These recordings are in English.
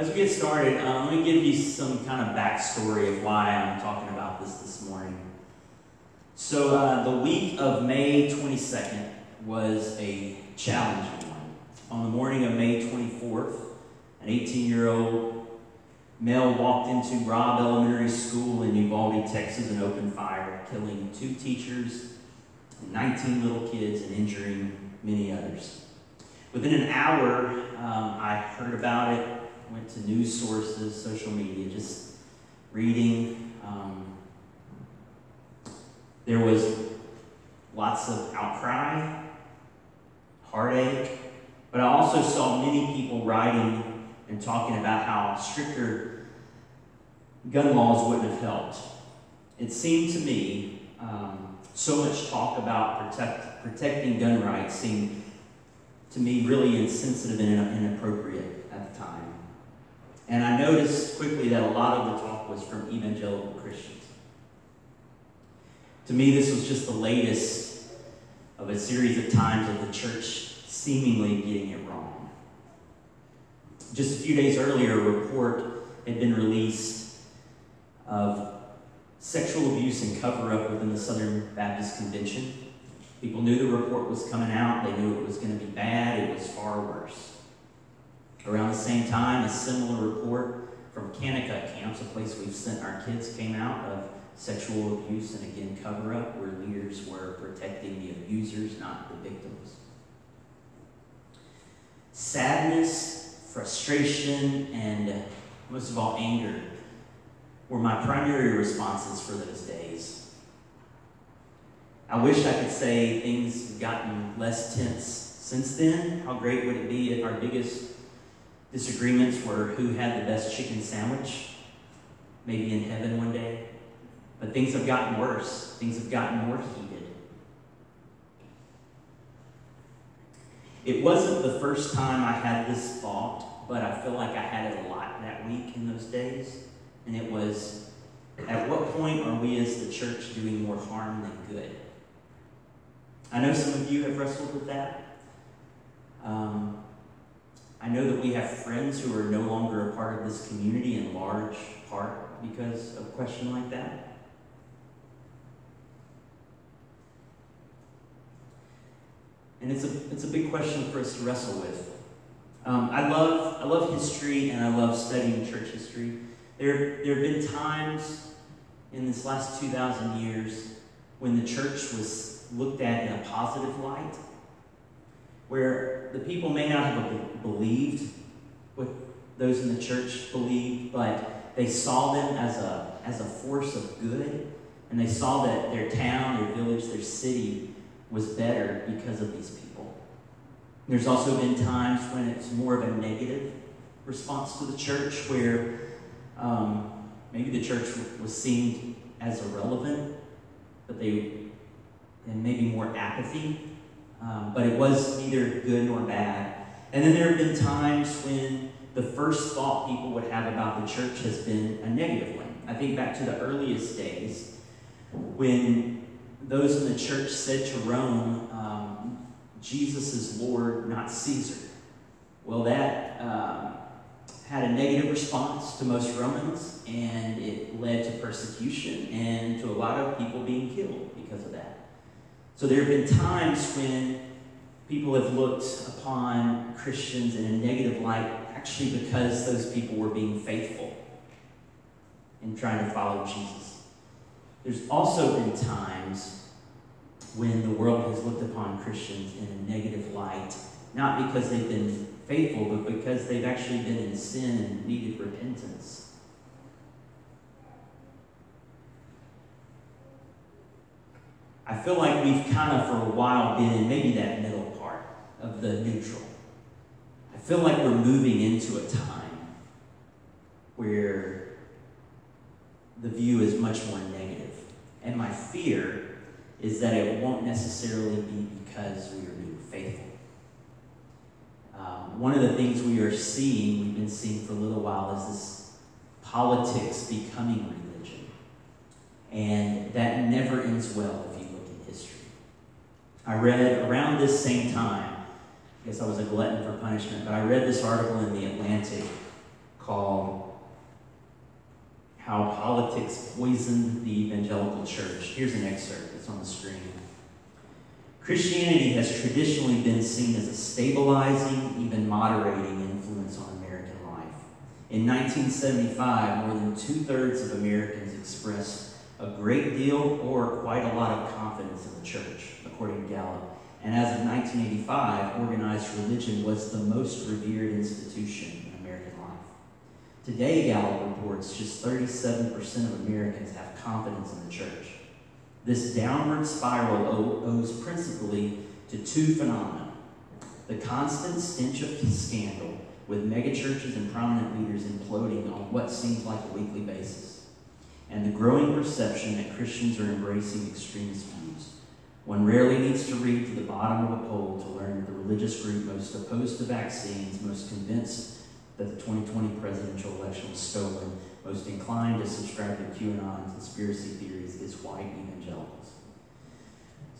As we get started, um, let me give you some kind of backstory of why I'm talking about this this morning. So, uh, the week of May 22nd was a challenging one. On the morning of May 24th, an 18 year old male walked into Robb Elementary School in Uvalde, Texas, and opened fire, killing two teachers, 19 little kids, and injuring many others. Within an hour, um, I heard about it, went to news sources, social media, just reading. Um, there was lots of outcry, heartache, but I also saw many people writing and talking about how stricter gun laws wouldn't have helped. It seemed to me um, so much talk about protect, protecting gun rights seemed to me really insensitive and inappropriate. And I noticed quickly that a lot of the talk was from evangelical Christians. To me, this was just the latest of a series of times of the church seemingly getting it wrong. Just a few days earlier, a report had been released of sexual abuse and cover up within the Southern Baptist Convention. People knew the report was coming out, they knew it was going to be bad, it was far worse. Around the same time, a similar report from Kanakuk camps, a place we've sent our kids, came out of sexual abuse and again cover up, where leaders were protecting the abusers, not the victims. Sadness, frustration, and most of all, anger were my primary responses for those days. I wish I could say things have gotten less tense since then. How great would it be if our biggest disagreements were who had the best chicken sandwich? Maybe in heaven one day. But things have gotten worse, things have gotten more heated. It wasn't the first time I had this thought, but I feel like I had it a lot that week in those days. And it was at what point are we as the church doing more harm than good? I know some of you have wrestled with that. Um, I know that we have friends who are no longer a part of this community in large part because of a question like that. And it's a, it's a big question for us to wrestle with. Um, I, love, I love history and I love studying church history. There, there have been times in this last 2,000 years when the church was looked at in a positive light, where the people may not have believed what those in the church believed, but they saw them as a, as a force of good, and they saw that their town, their village, their city was better because of these people. There's also been times when it's more of a negative response to the church, where um, maybe the church was seen as irrelevant, but they and maybe more apathy, um, but it was neither good nor bad. And then there have been times when the first thought people would have about the church has been a negative one. I think back to the earliest days when those in the church said to Rome, um, Jesus is Lord, not Caesar. Well, that um, had a negative response to most Romans, and it led to persecution and to a lot of people being killed because of that. So there have been times when people have looked upon Christians in a negative light, actually because those people were being faithful in trying to follow Jesus. There's also been times when the world has looked upon Christians in a negative light, not because they've been faithful, but because they've actually been in sin and needed repentance. I feel like we've kind of for a while been in maybe that middle part of the neutral. I feel like we're moving into a time where the view is much more negative. And my fear is that it won't necessarily be because we are being faithful. Um, one of the things we are seeing, we've been seeing for a little while, is this politics becoming religion. And that never ends well I read around this same time, I guess I was a glutton for punishment, but I read this article in The Atlantic called How Politics Poisoned the Evangelical Church. Here's an excerpt, it's on the screen. Christianity has traditionally been seen as a stabilizing, even moderating influence on American life. In 1975, more than two thirds of Americans expressed a great deal or quite a lot of confidence in the church, according to Gallup. And as of 1985, organized religion was the most revered institution in American life. Today, Gallup reports just 37% of Americans have confidence in the church. This downward spiral owes principally to two phenomena the constant stench of scandal, with megachurches and prominent leaders imploding on what seems like a weekly basis, and the growing perception that Christians are embracing extremist views. One rarely needs to read to the bottom of a poll to learn that the religious group most opposed to vaccines, most convinced that the 2020 presidential election was stolen, most inclined to subscribe to QAnon conspiracy theories is white evangelicals.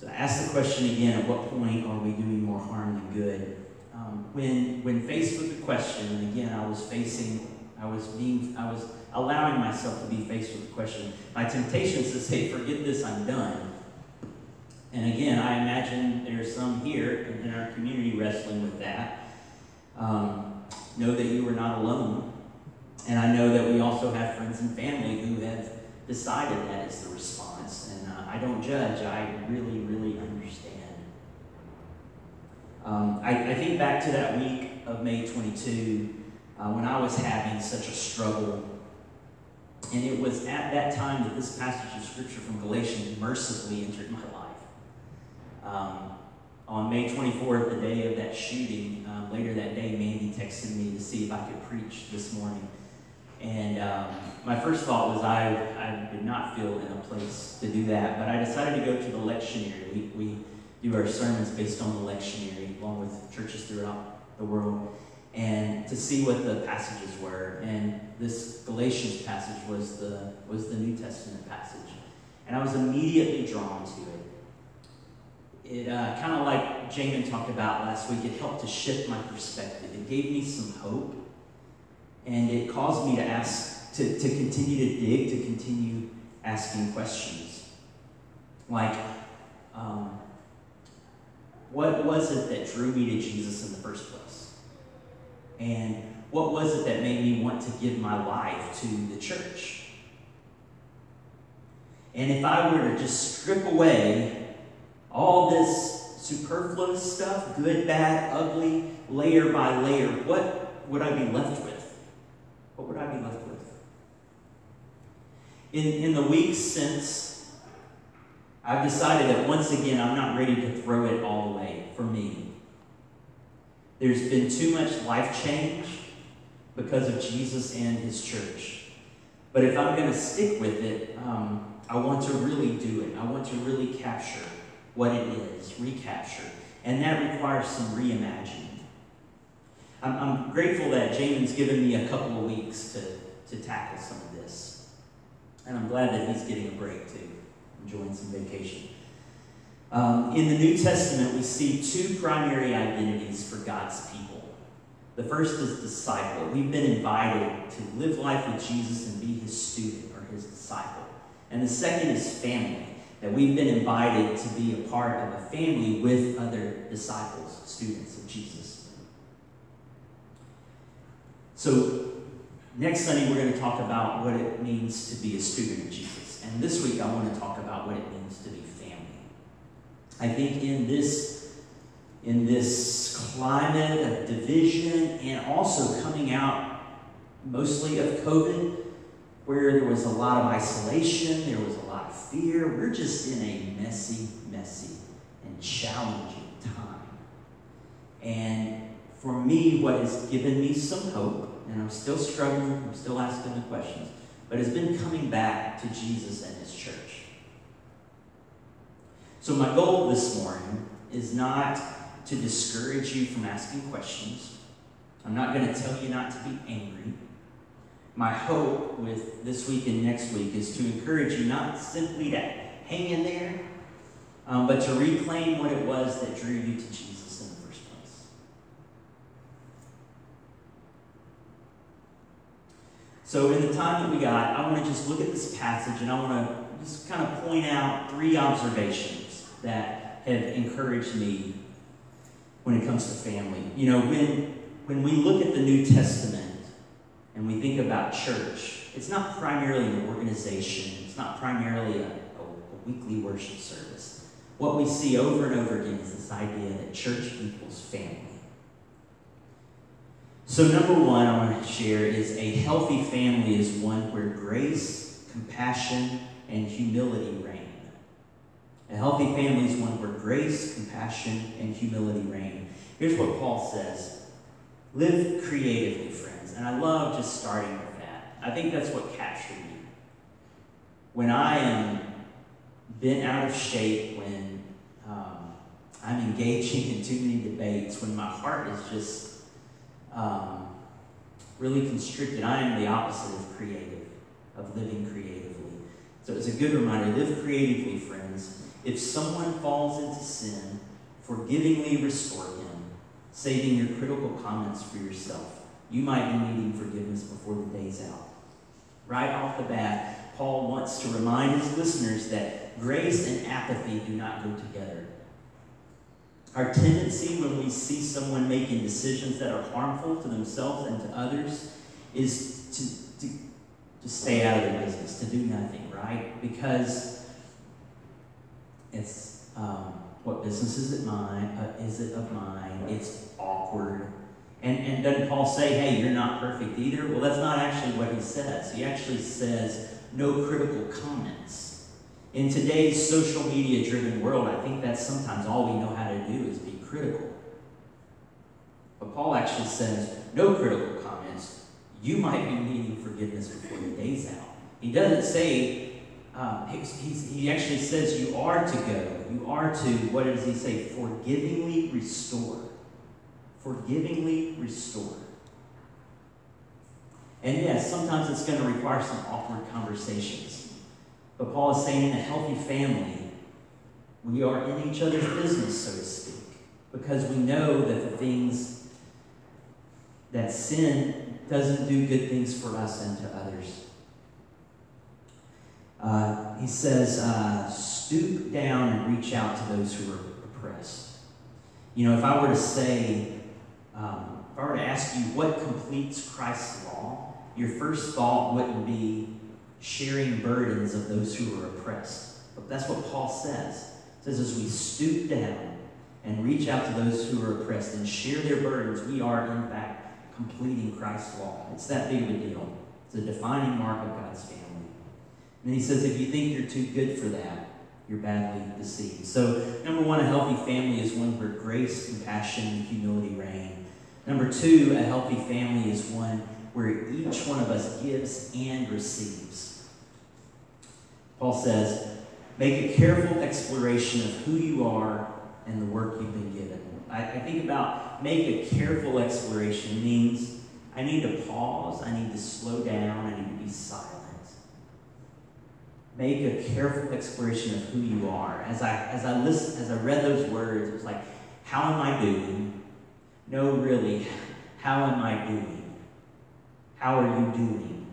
So I ask the question again, at what point are we doing more harm than good? Um, when, when faced with the question, and again, I was facing, I was being, I was allowing myself to be faced with the question, my temptation is to say, forget this, I'm done. And again, I imagine there's some here in our community wrestling with that. Um, know that you are not alone. And I know that we also have friends and family who have decided that is the response. And uh, I don't judge, I really, really understand. Um, I, I, think back to that week of May 22 uh, when I was having such a struggle. And it was at that time that this passage of Scripture from Galatians mercifully entered my life. Um, on May 24th, the day of that shooting, um, later that day, Mandy texted me to see if I could preach this morning. And um, my first thought was I, I did not feel in a place to do that, but I decided to go to the lectionary. We, we do our sermons based on the lectionary, along with churches throughout the world, and to see what the passages were. And this Galatians passage was the, was the New Testament passage. And I was immediately drawn to it it uh, kind of like Jamin talked about last week, it helped to shift my perspective. It gave me some hope, and it caused me to ask, to, to continue to dig, to continue asking questions. Like, um, what was it that drew me to Jesus in the first place? And what was it that made me want to give my life to the church? And if I were to just strip away all this superfluous stuff, good, bad, ugly, layer by layer, what would I be left with? What would I be left with? In, in the weeks since, I've decided that once again I'm not ready to throw it all away for me. There's been too much life change because of Jesus and his church. But if I'm going to stick with it, um, I want to really do it. I want to really capture what it is, recapture. And that requires some reimagining. I'm, I'm grateful that Jamin's given me a couple of weeks to, to tackle some of this. And I'm glad that he's getting a break too, enjoying some vacation. Um, in the New Testament, we see two primary identities for God's people. The first is disciple. We've been invited to live life with Jesus and be his student or his disciple. And the second is family that we've been invited to be a part of a family with other disciples, students of Jesus. So, next Sunday we're going to talk about what it means to be a student of Jesus. And this week I want to talk about what it means to be. I think in this in this climate of division and also coming out mostly of COVID, where there was a lot of isolation, there was a lot of fear. We're just in a messy, messy, and challenging time. And for me, what has given me some hope, and I'm still struggling, I'm still asking the questions, but has been coming back to Jesus and his church. So, my goal this morning is not to discourage you from asking questions. I'm not going to tell you not to be angry my hope with this week and next week is to encourage you not simply to hang in there, um, but to reclaim what it was that drew you to Jesus in the first place. So, in the time that we got, I want to just look at this passage and I want to just kind of point out three observations that have encouraged me when it comes to family. You know, when, when we look at the New Testament and we think about church, it's not primarily an organization, it's not primarily a, a, a weekly worship service. What we see over and over again is this idea that church equals family. So, number one, I want to share is a healthy family is one where grace, compassion, and humility reign. A healthy family is one where grace, compassion, and humility reign. Here's what Paul says Live creatively, friends. And I love just starting with that. I think that's what captured me. When I am bent out of shape, when um, I'm engaging in too many debates, when my heart is just um, really constricted. I am the opposite of creative, of living creatively. So it's a good reminder live creatively, friends. If someone falls into sin, forgivingly restore him, saving your critical comments for yourself. You might be needing forgiveness before the day's out. Right off the bat, Paul wants to remind his listeners that grace and apathy do not go together. Our tendency when we see someone making decisions that are harmful to themselves and to others is to, to, to stay out of their business, to do nothing, right? Because it's um, what business is it mine? Uh, is it of mine? It's awkward. And, and doesn't Paul say, hey, you're not perfect either? Well, that's not actually what he says. He actually says, no critical comments. In today's social media driven world, I think that's sometimes all we know how to do is be critical. But Paul actually says, no critical comments. You might be needing forgiveness before the day's out. He doesn't say, um, he actually says you are to go. You are to, what does he say? Forgivingly restore. Forgivingly restore. And yes, sometimes it's going to require some awkward conversations. But Paul is saying in a healthy family, we are in each other's business, so to speak, because we know that the things that sin doesn't do good things for us and to others. Uh, he says, uh, stoop down and reach out to those who are oppressed. You know, if I were to say, um, if I were to ask you what completes Christ's law, your first thought wouldn't be sharing burdens of those who are oppressed. But that's what Paul says. He says, as we stoop down and reach out to those who are oppressed and share their burdens, we are, in fact, completing Christ's law. It's that big of a deal. It's a defining mark of God's family. And he says, if you think you're too good for that, you're badly deceived. So, number one, a healthy family is one where grace, compassion, and humility reign. Number two, a healthy family is one where each one of us gives and receives. Paul says, make a careful exploration of who you are and the work you've been given. I, I think about make a careful exploration means I need to pause, I need to slow down, I need to be silent. Make a careful exploration of who you are. As I as I listen, as I read those words, it was like, how am I doing? No, really, how am I doing? How are you doing?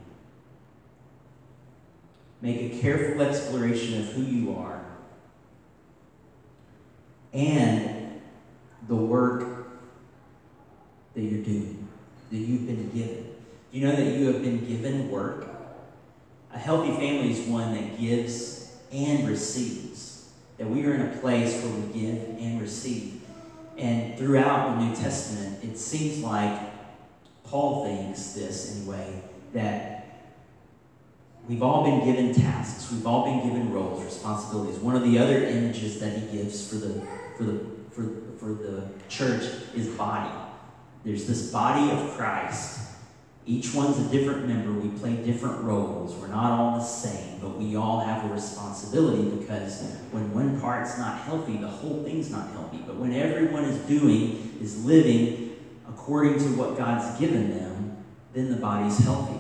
Make a careful exploration of who you are and the work that you're doing, that you've been given. You know that you have been given work? A healthy family is one that gives and receives. That we are in a place where we give and receive. And throughout the New Testament, it seems like Paul thinks this anyway, that We've all been given tasks. We've all been given roles, responsibilities. One of the other images that he gives for the for the for, for the church is body. There's this body of Christ. Each one's a different member. We play different roles. We're not all the same, but we all have a responsibility because when one part's not healthy, the whole thing's not healthy. But when everyone is doing, is living according to what God's given them, then the body's healthy.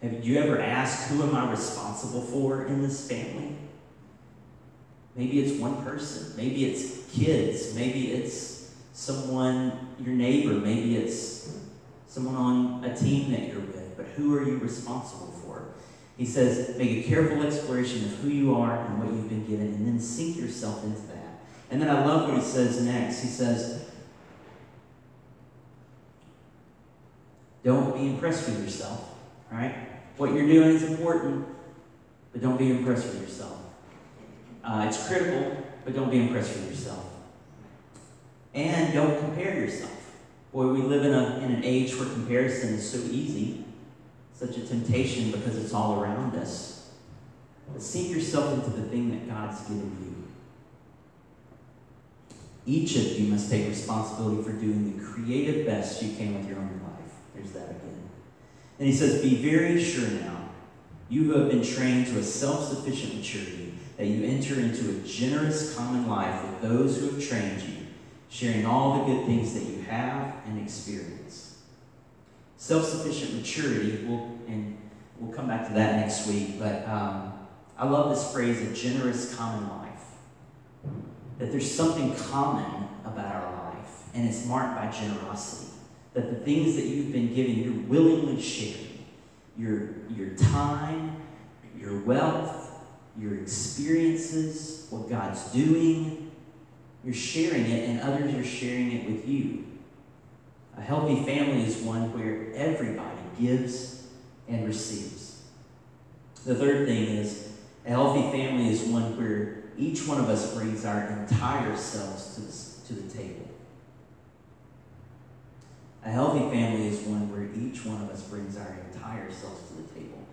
Have you ever asked, who am I responsible for in this family? Maybe it's one person. Maybe it's kids. Maybe it's someone, your neighbor. Maybe it's someone on a team that you're with. But who are you responsible for? He says, make a careful exploration of who you are and what you've been given, and then sink yourself into that. And then I love what he says next. He says, don't be impressed with yourself. Right? What you're doing is important, but don't be impressed with yourself. Uh, it's critical, but don't be impressed with yourself. And don't compare yourself. Boy, we live in, a, in an age where comparison is so easy, such a temptation because it's all around us. But sink yourself into the thing that God's given you. Each of you must take responsibility for doing the creative best you can with your own life. There's that again. And he says, Be very sure now, you who have been trained to a self sufficient maturity, that you enter into a generous common life with those who have trained you sharing all the good things that you have and experience. Self sufficient maturity, we'll, and we'll come back to that next week, but um, I love this phrase, a generous common life. That there's something common about our life, and it's marked by generosity. That the things that you've been given, you're willingly sharing. Your, your time, your wealth, your experiences, what God's doing, you're sharing it, and others are sharing it with you. A healthy family is one where everybody gives and receives. The third thing is a healthy family is one where each one of us brings our entire selves to the, to the table. A healthy family is one where each one of us brings our entire selves to the table.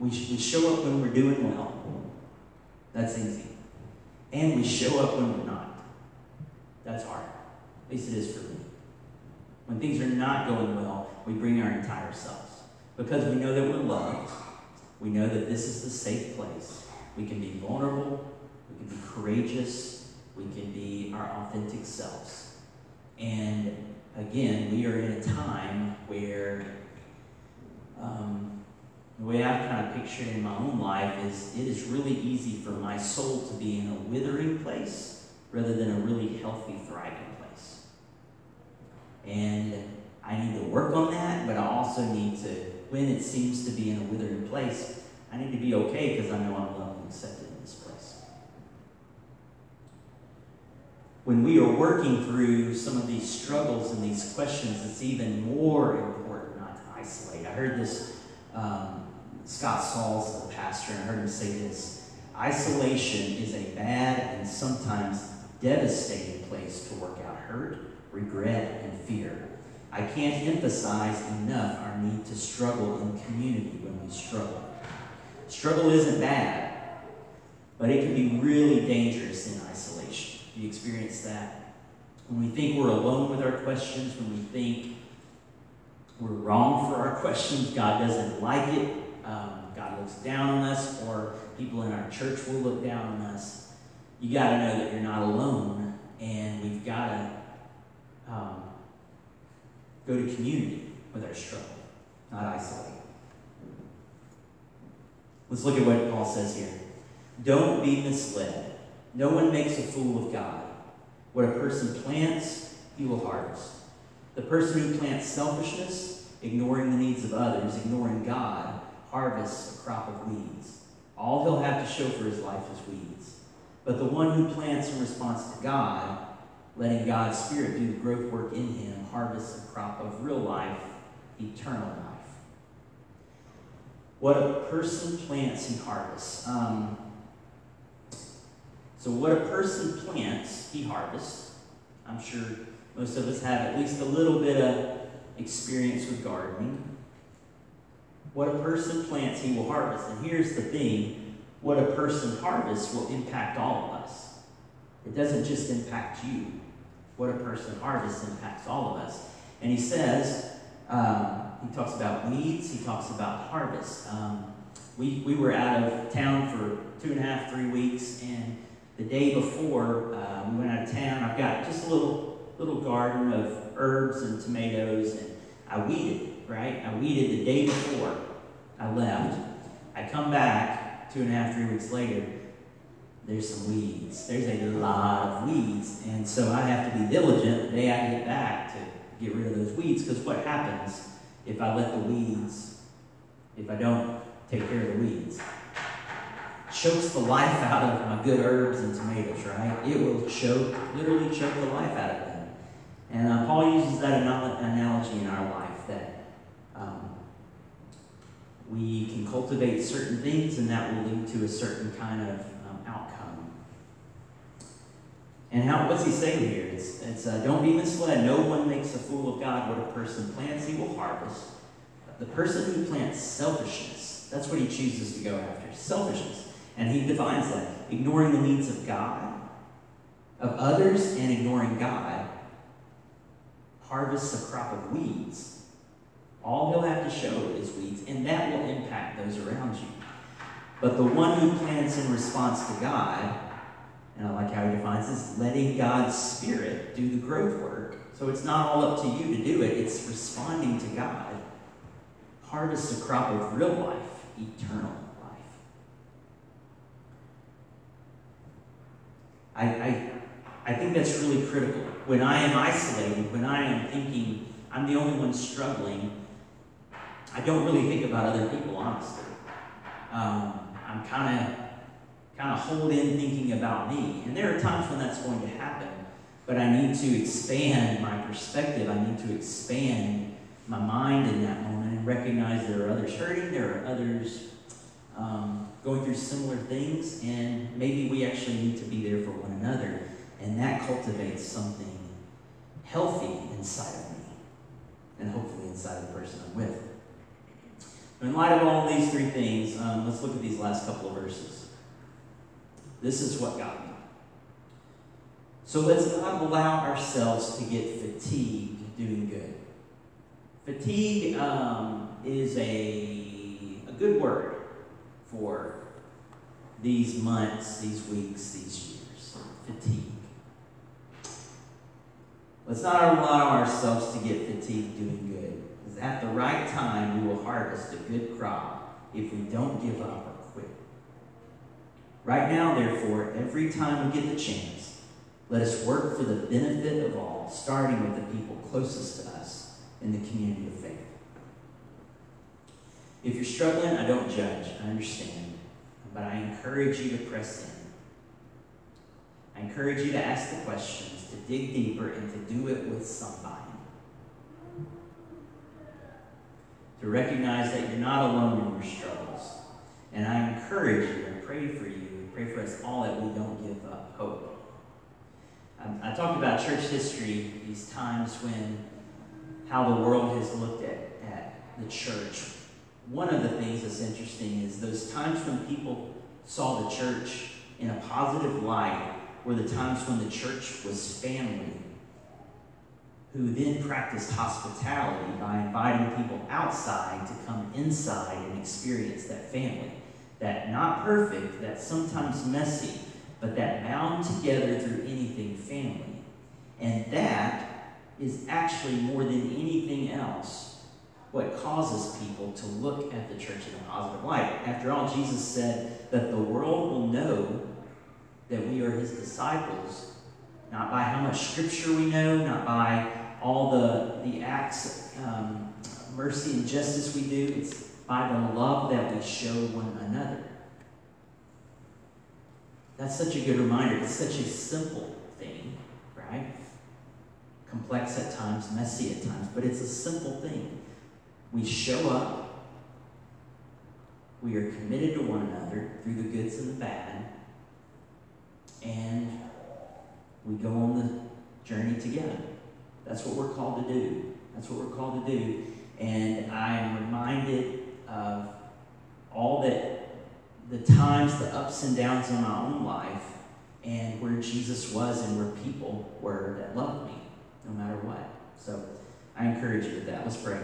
We, we show up when we're doing well. That's easy. And we show up when we're not. That's hard. At least it is for me. When things are not going well, we bring our entire selves. Because we know that we're loved. We know that this is the safe place. We can be vulnerable. We can be courageous. We can be our authentic selves. And again, we are in a time where um, the way I've kind of pictured in my own life is it is really easy for my soul to be in a withering place rather than a really healthy, thriving place. And I need to work on that, but I also need to, when it seems to be in a withering place, I need to be okay because I know I'm loved and accepted in this place. When we are working through some of these struggles and these questions, it's even more important not to isolate. I heard this, um, Scott Sauls, the pastor, and I heard him say this isolation is a bad and sometimes devastating place to work out hurt, regret, and fear. I can't emphasize enough our need to struggle in community when we struggle. Struggle isn't bad, but it can be really dangerous in isolation. You experience that? When we think we're alone with our questions, when we think we're wrong for our questions, God doesn't like it, um, God looks down on us, or people in our church will look down on us you got to know that you're not alone, and we've got to um, go to community with our struggle, not isolate. Let's look at what Paul says here. Don't be misled. No one makes a fool of God. What a person plants, he will harvest. The person who plants selfishness, ignoring the needs of others, ignoring God, harvests a crop of weeds. All he'll have to show for his life is weeds. But the one who plants in response to God, letting God's Spirit do the growth work in him, harvests a crop of real life, eternal life. What a person plants, he harvests. Um, so, what a person plants, he harvests. I'm sure most of us have at least a little bit of experience with gardening. What a person plants, he will harvest. And here's the thing what a person harvests will impact all of us. It doesn't just impact you. What a person harvests impacts all of us. And he says, um, he talks about weeds, he talks about harvest. Um, we, we were out of town for two and a half, three weeks, and the day before uh, we went out of town, I've got just a little, little garden of herbs and tomatoes, and I weeded, right? I weeded the day before I left. I come back, two and a half, three weeks later, there's some weeds. There's a lot of weeds. And so I have to be diligent the day I get back to get rid of those weeds because what happens if I let the weeds if I don't take care of the weeds. Chokes the life out of my good herbs and tomatoes, right? It will choke, literally choke the life out of them. And uh, Paul uses that analogy in our life that um, we can cultivate certain things and that will lead to a certain kind of um, outcome. And how, what's he saying here? It's, it's uh, don't be misled. No one makes a fool of God. What a person plants, he will harvest. The person who plants selfishness, that's what he chooses to go after selfishness. And he defines that ignoring the needs of God, of others, and ignoring God, harvests a crop of weeds. All he'll have to show is weeds, and that will impact those around you. But the one who plants in response to God, and I like how he defines this, letting God's Spirit do the growth work. So it's not all up to you to do it, it's responding to God harvest a crop of real life, eternal life. I, I, I think that's really critical. When I am isolated, when I am thinking I'm the only one struggling, I don't really think about other people, honestly. Um, I'm kind of kind of hold in thinking about me. And there are times when that's going to happen, but I need to expand my perspective. I need to expand my mind in that moment and recognize there are others hurting, there are others um, going through similar things, and maybe we actually need to be there for one another. And that cultivates something healthy inside of me, and hopefully inside the person I'm with. In light of all these three things, um, let's look at these last couple of verses. This is what got me. So let's not allow ourselves to get fatigued doing good. Fatigue um, is a, a good word for these months, these weeks, these years. Fatigue. Let's not allow ourselves to get fatigued doing good. Because at the right time, we will harvest a good crop if we don't give up or quit. Right now, therefore, every time we get the chance, let us work for the benefit of all, starting with the people closest to us in the community of faith. If you're struggling, I don't judge. I understand. But I encourage you to press in. I encourage you to ask the questions, to dig deeper, and to do it with somebody. To recognize that you're not alone in your struggles. And I encourage you and pray for you, pray for us all that we don't give up hope. I, I talked about church history, these times when how the world has looked at, at the church. One of the things that's interesting is those times when people saw the church in a positive light were the times when the church was family, who then practiced hospitality by inviting people outside to come inside and experience that family. That not perfect, that sometimes messy, but that bound together through anything family. And that is actually more than anything else what causes people to look at the church in a positive light. After all, Jesus said that the world will know that we are his disciples, not by how much scripture we know, not by all the, the acts of um, mercy and justice we do. It's by the love that we show one another. That's such a good reminder. It's such a simple thing, right? complex at times, messy at times, but it's a simple thing. We show up, we are committed to one another through the goods and the bad, and we go on the journey together. That's what we're called to do. That's what we're called to do. And I'm reminded of all that the times, the ups and downs in my own life, and where Jesus was and where people were that loved me no matter what. So I encourage you with that. Let's pray.